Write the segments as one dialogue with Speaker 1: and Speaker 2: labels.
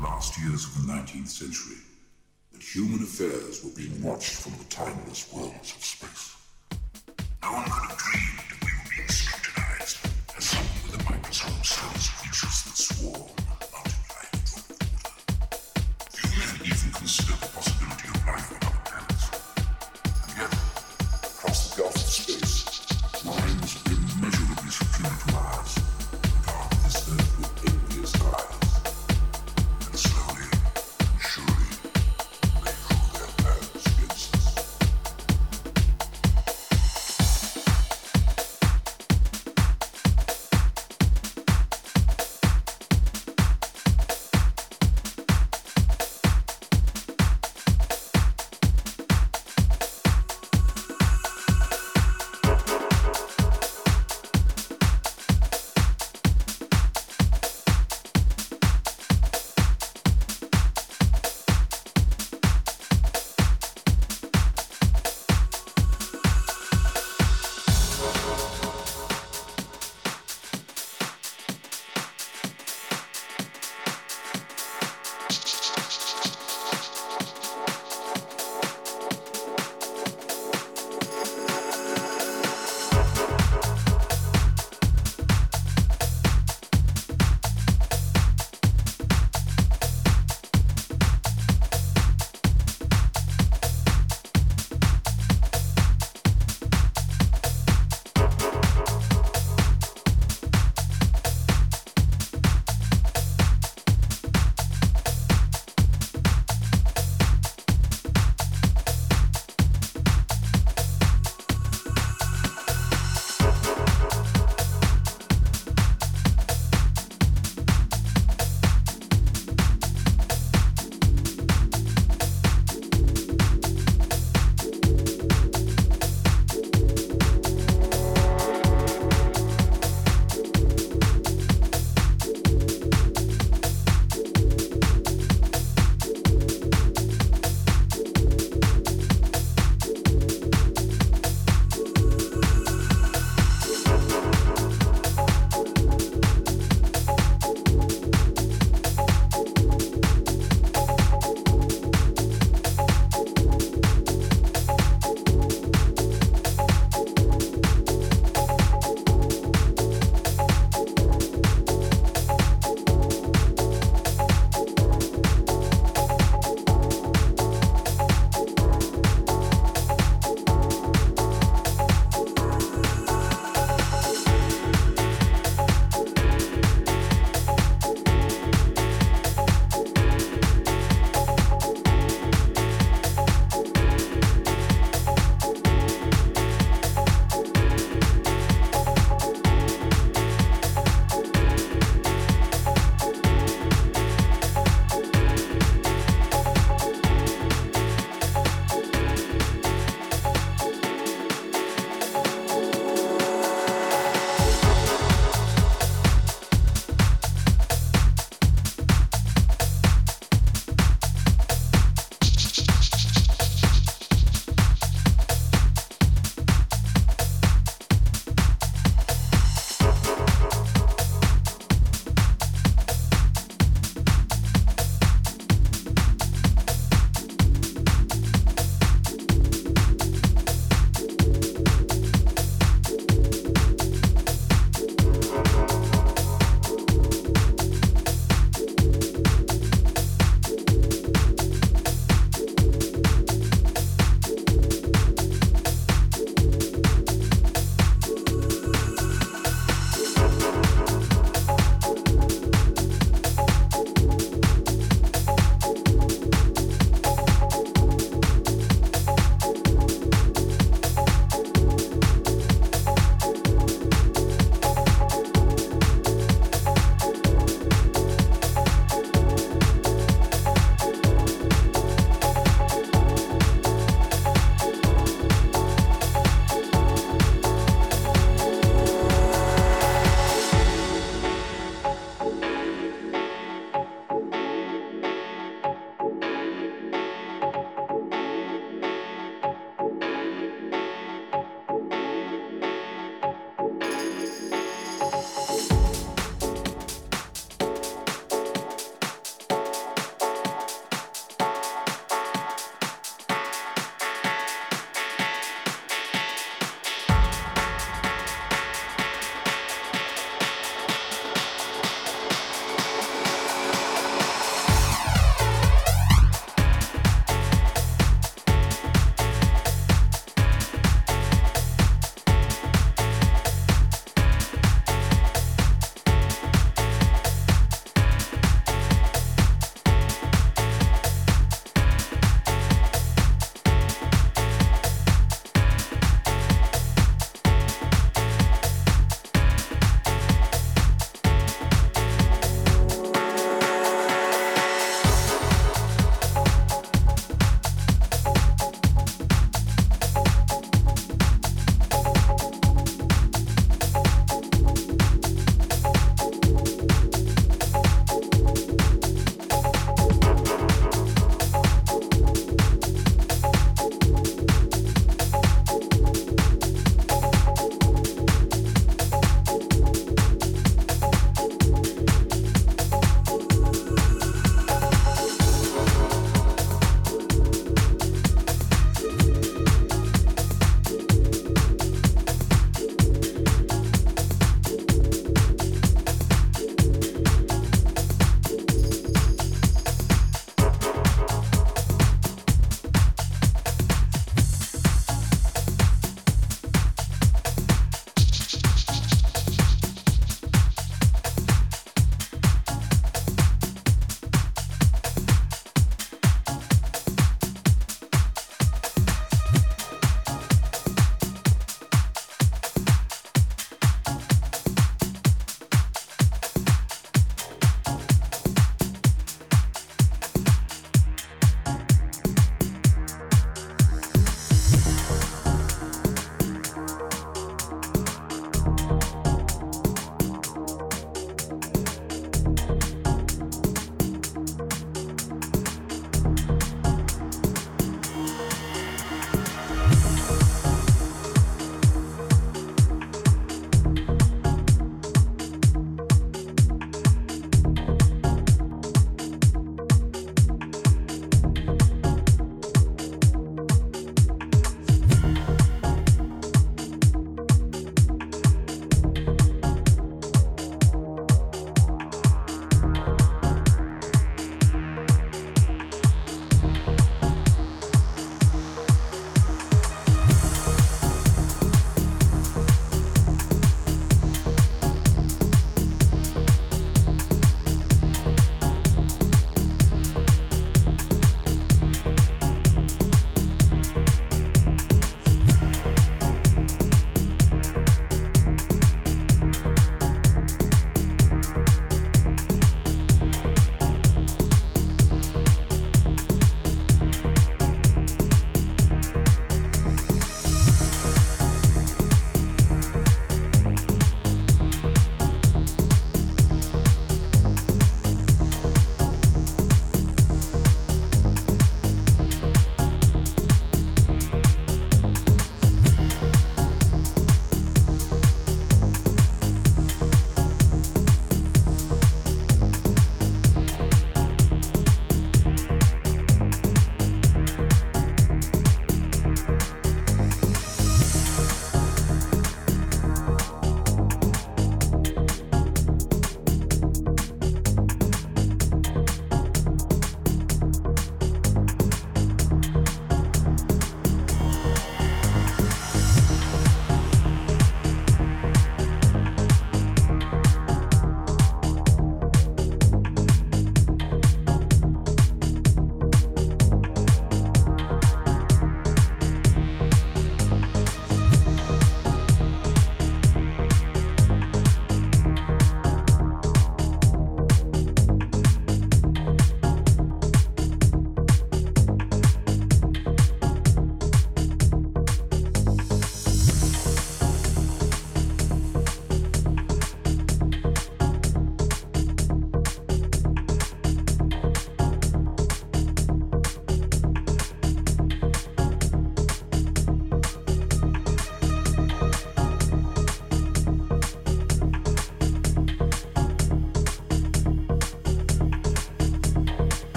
Speaker 1: the last years of the 19th century that human affairs were being watched from the timeless worlds of space. No one could have dreamed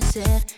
Speaker 1: said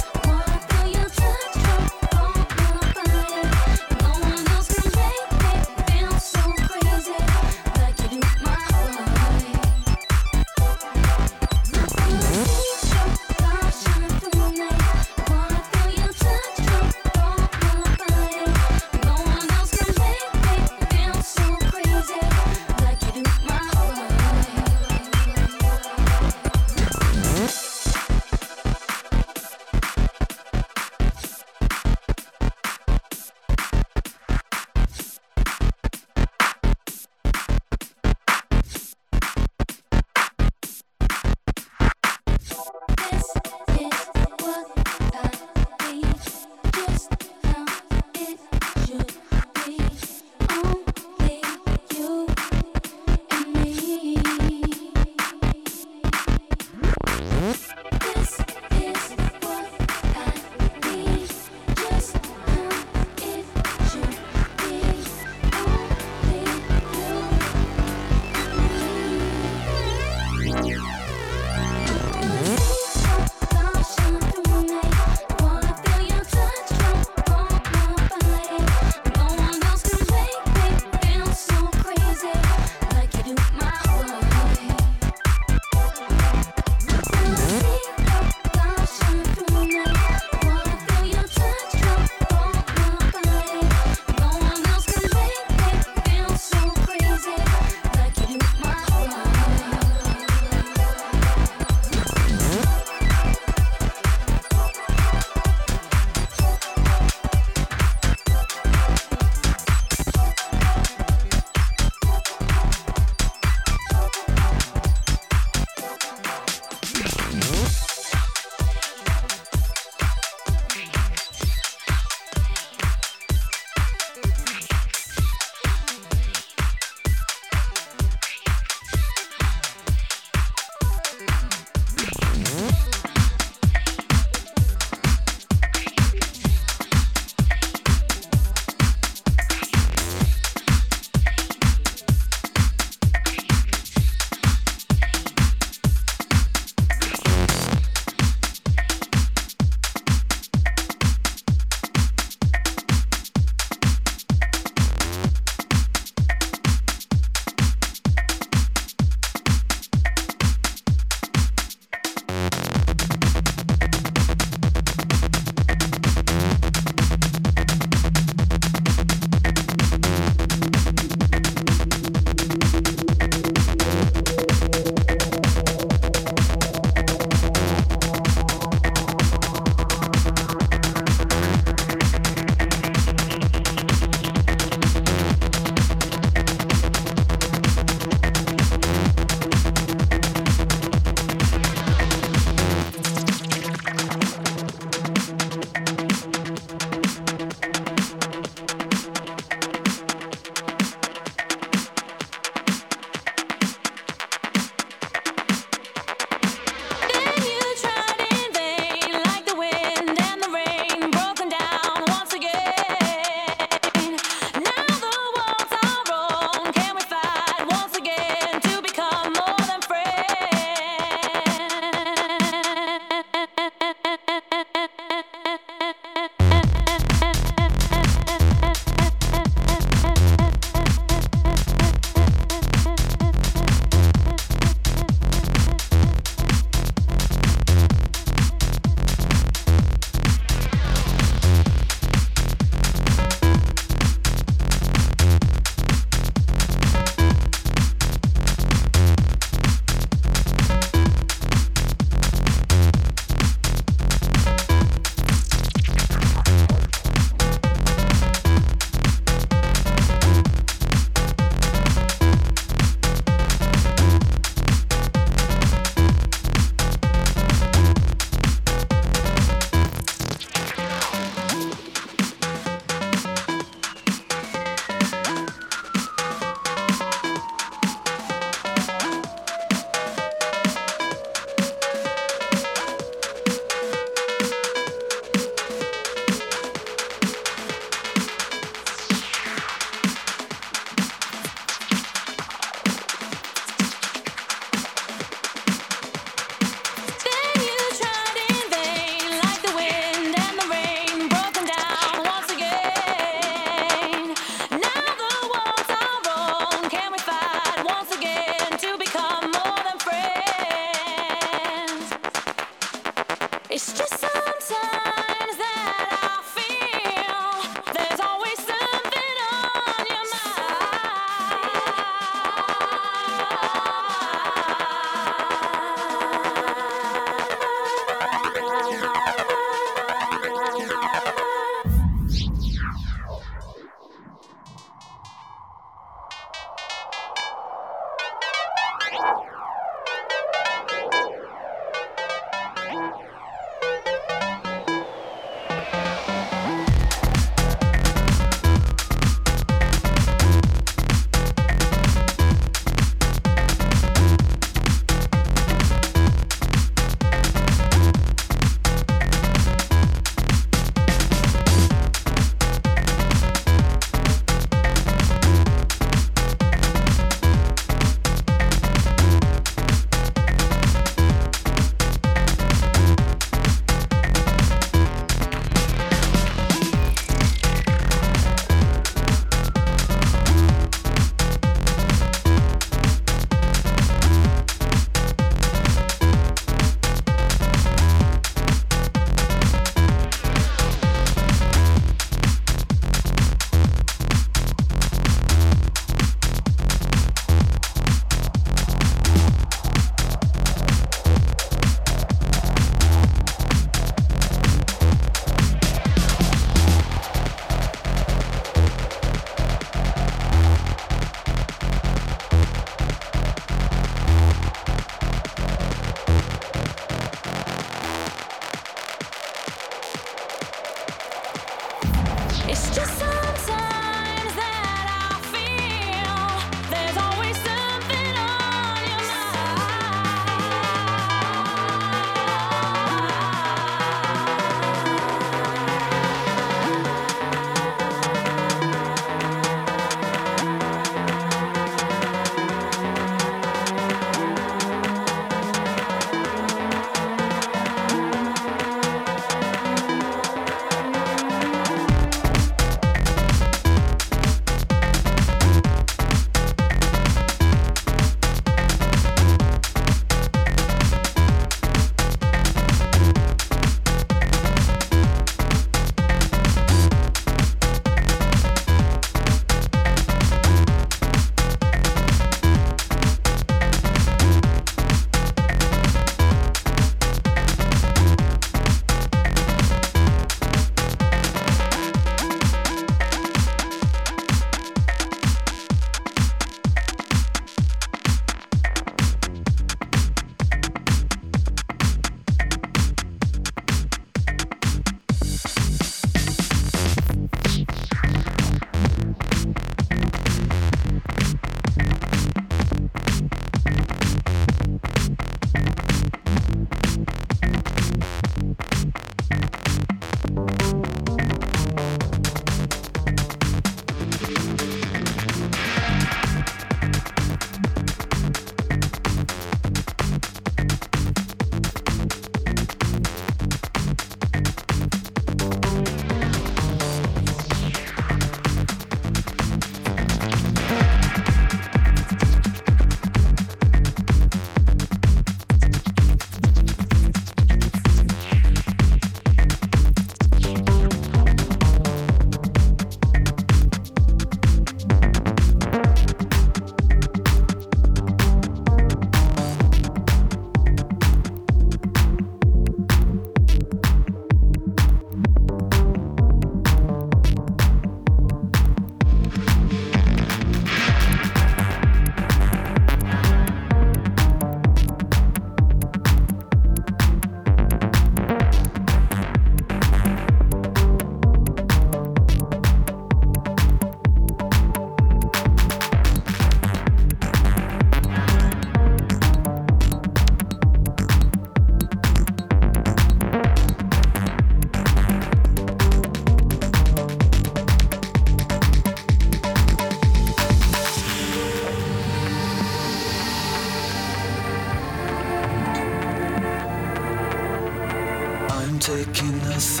Speaker 1: this.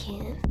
Speaker 2: can.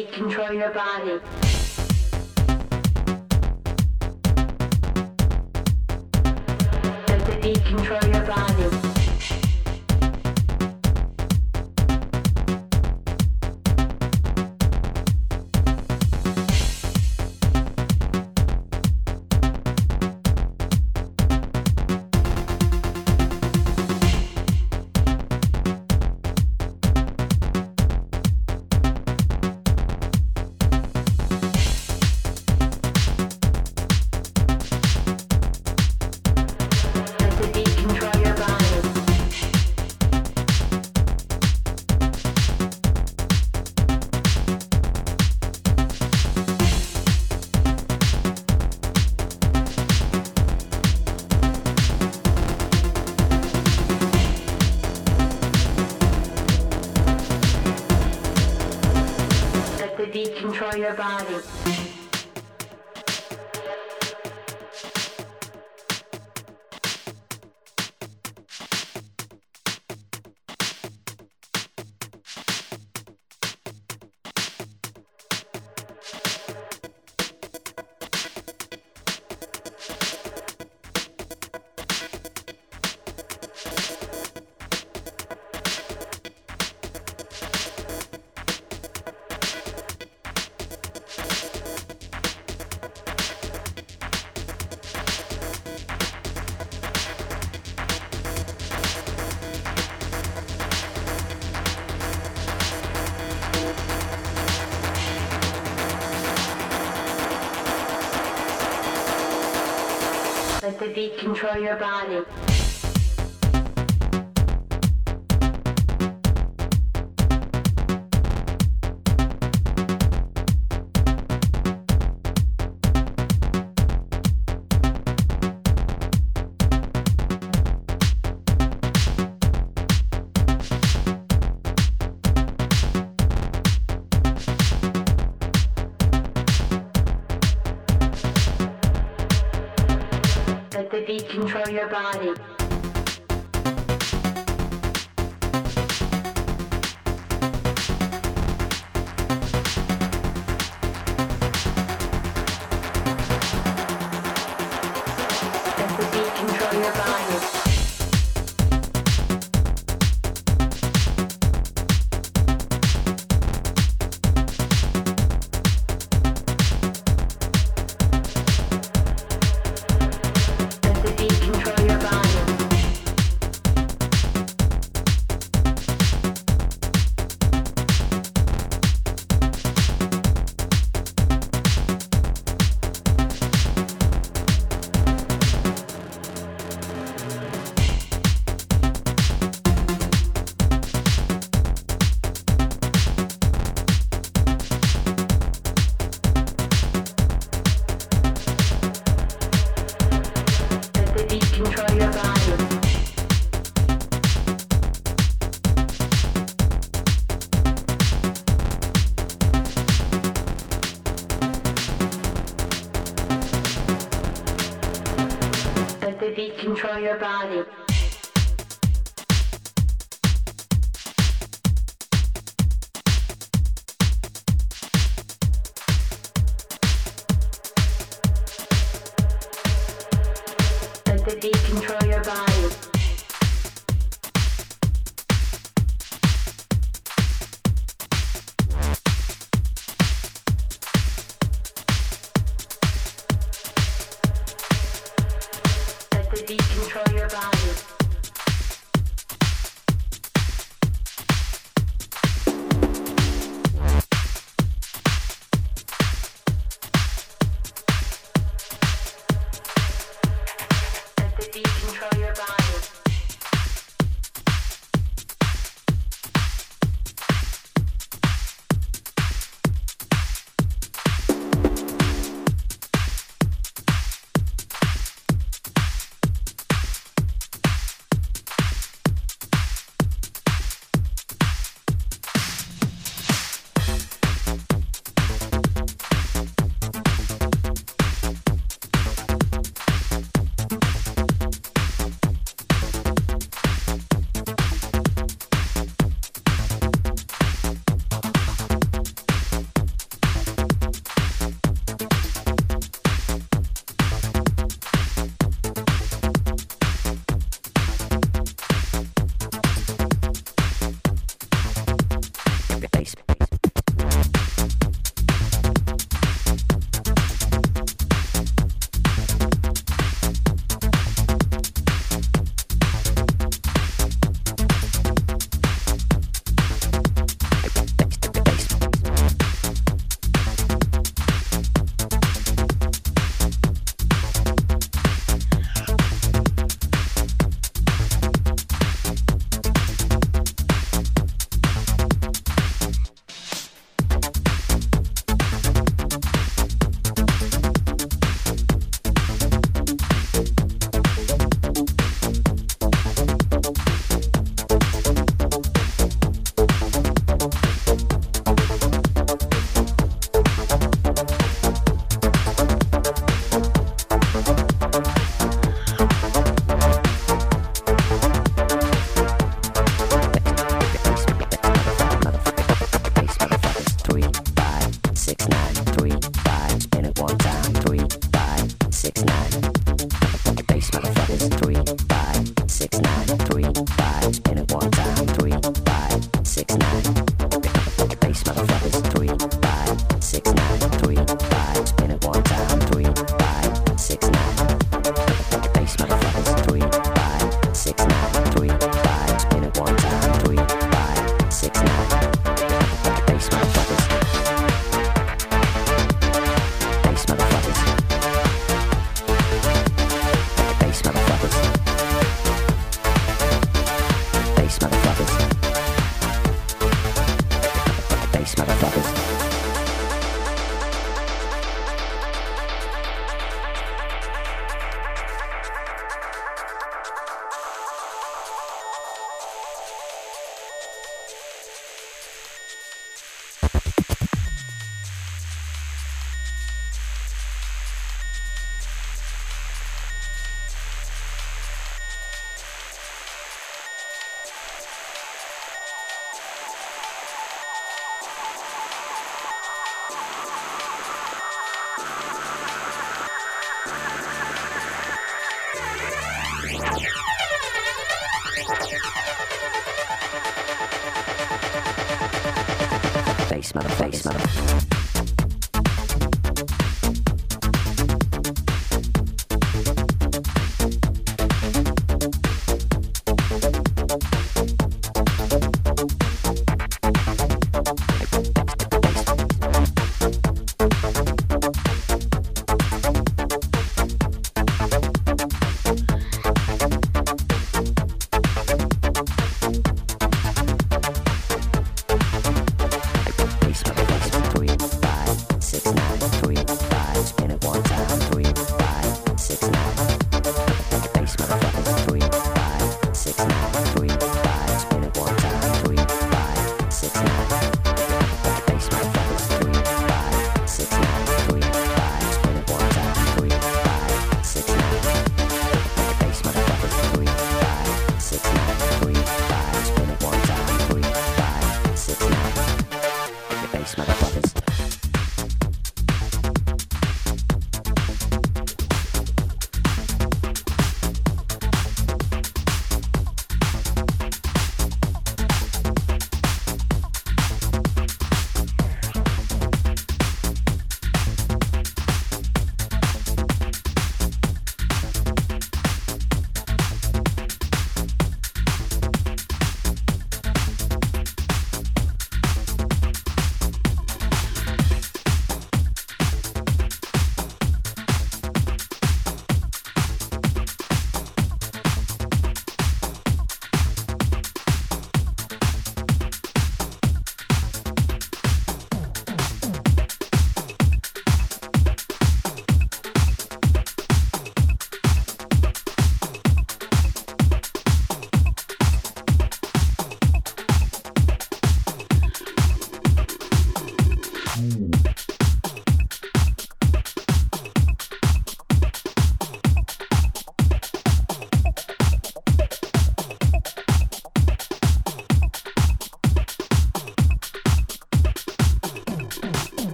Speaker 2: Control your body. your body. Beat control your body. Your body.